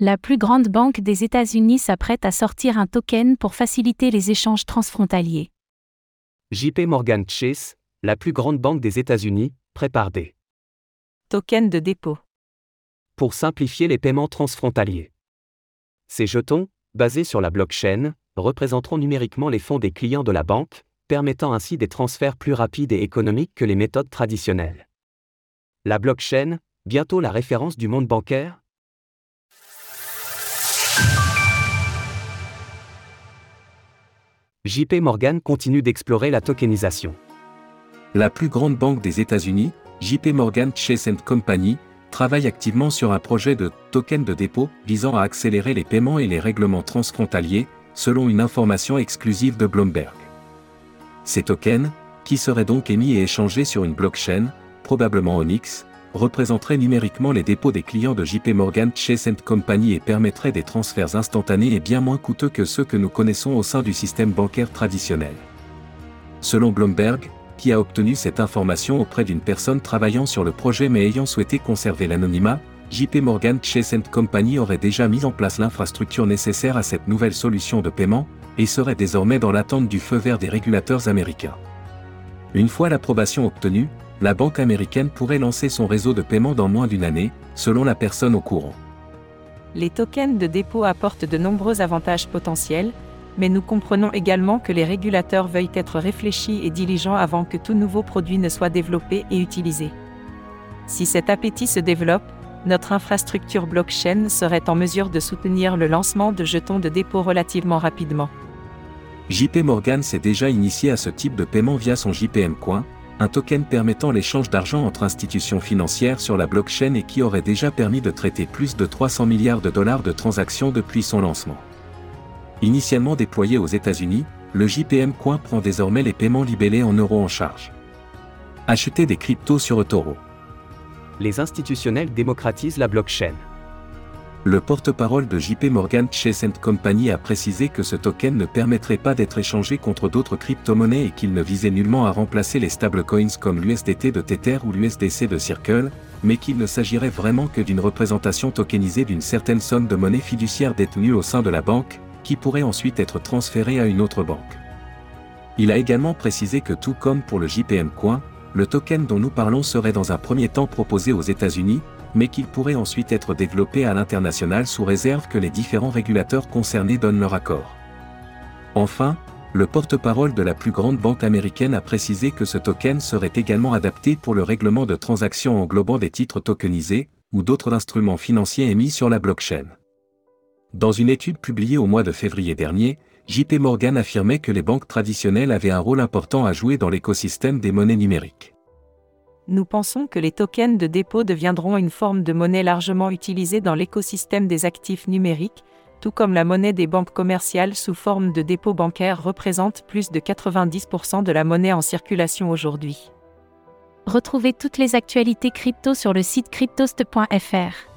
La plus grande banque des États-Unis s'apprête à sortir un token pour faciliter les échanges transfrontaliers. JP Morgan Chase, la plus grande banque des États-Unis, prépare des tokens de dépôt pour simplifier les paiements transfrontaliers. Ces jetons, basés sur la blockchain, représenteront numériquement les fonds des clients de la banque, permettant ainsi des transferts plus rapides et économiques que les méthodes traditionnelles. La blockchain, bientôt la référence du monde bancaire JP Morgan continue d'explorer la tokenisation. La plus grande banque des États-Unis, JP Morgan Chase Company, travaille activement sur un projet de token de dépôt visant à accélérer les paiements et les règlements transfrontaliers, selon une information exclusive de Bloomberg. Ces tokens, qui seraient donc émis et échangés sur une blockchain, probablement Onyx, représenterait numériquement les dépôts des clients de JP Morgan Chase Company et permettrait des transferts instantanés et bien moins coûteux que ceux que nous connaissons au sein du système bancaire traditionnel. Selon Bloomberg, qui a obtenu cette information auprès d'une personne travaillant sur le projet mais ayant souhaité conserver l'anonymat, JP Morgan Chase Company aurait déjà mis en place l'infrastructure nécessaire à cette nouvelle solution de paiement, et serait désormais dans l'attente du feu vert des régulateurs américains. Une fois l'approbation obtenue, la banque américaine pourrait lancer son réseau de paiement dans moins d'une année, selon la personne au courant. Les tokens de dépôt apportent de nombreux avantages potentiels, mais nous comprenons également que les régulateurs veuillent être réfléchis et diligents avant que tout nouveau produit ne soit développé et utilisé. Si cet appétit se développe, notre infrastructure blockchain serait en mesure de soutenir le lancement de jetons de dépôt relativement rapidement. JP Morgan s'est déjà initié à ce type de paiement via son JPM Coin, un token permettant l'échange d'argent entre institutions financières sur la blockchain et qui aurait déjà permis de traiter plus de 300 milliards de dollars de transactions depuis son lancement. Initialement déployé aux États-Unis, le JPM Coin prend désormais les paiements libellés en euros en charge. Acheter des cryptos sur eToro. Les institutionnels démocratisent la blockchain. Le porte-parole de JP Morgan Chase Company a précisé que ce token ne permettrait pas d'être échangé contre d'autres crypto-monnaies et qu'il ne visait nullement à remplacer les stablecoins comme l'USDT de Tether ou l'USDC de Circle, mais qu'il ne s'agirait vraiment que d'une représentation tokenisée d'une certaine somme de monnaie fiduciaire détenue au sein de la banque, qui pourrait ensuite être transférée à une autre banque. Il a également précisé que tout comme pour le JPM Coin, le token dont nous parlons serait dans un premier temps proposé aux États-Unis, mais qu'il pourrait ensuite être développé à l'international sous réserve que les différents régulateurs concernés donnent leur accord. Enfin, le porte-parole de la plus grande banque américaine a précisé que ce token serait également adapté pour le règlement de transactions englobant des titres tokenisés, ou d'autres instruments financiers émis sur la blockchain. Dans une étude publiée au mois de février dernier, JP Morgan affirmait que les banques traditionnelles avaient un rôle important à jouer dans l'écosystème des monnaies numériques nous pensons que les tokens de dépôt deviendront une forme de monnaie largement utilisée dans l'écosystème des actifs numériques, tout comme la monnaie des banques commerciales sous forme de dépôt bancaire représente plus de 90% de la monnaie en circulation aujourd'hui. Retrouvez toutes les actualités crypto sur le site cryptost.fr.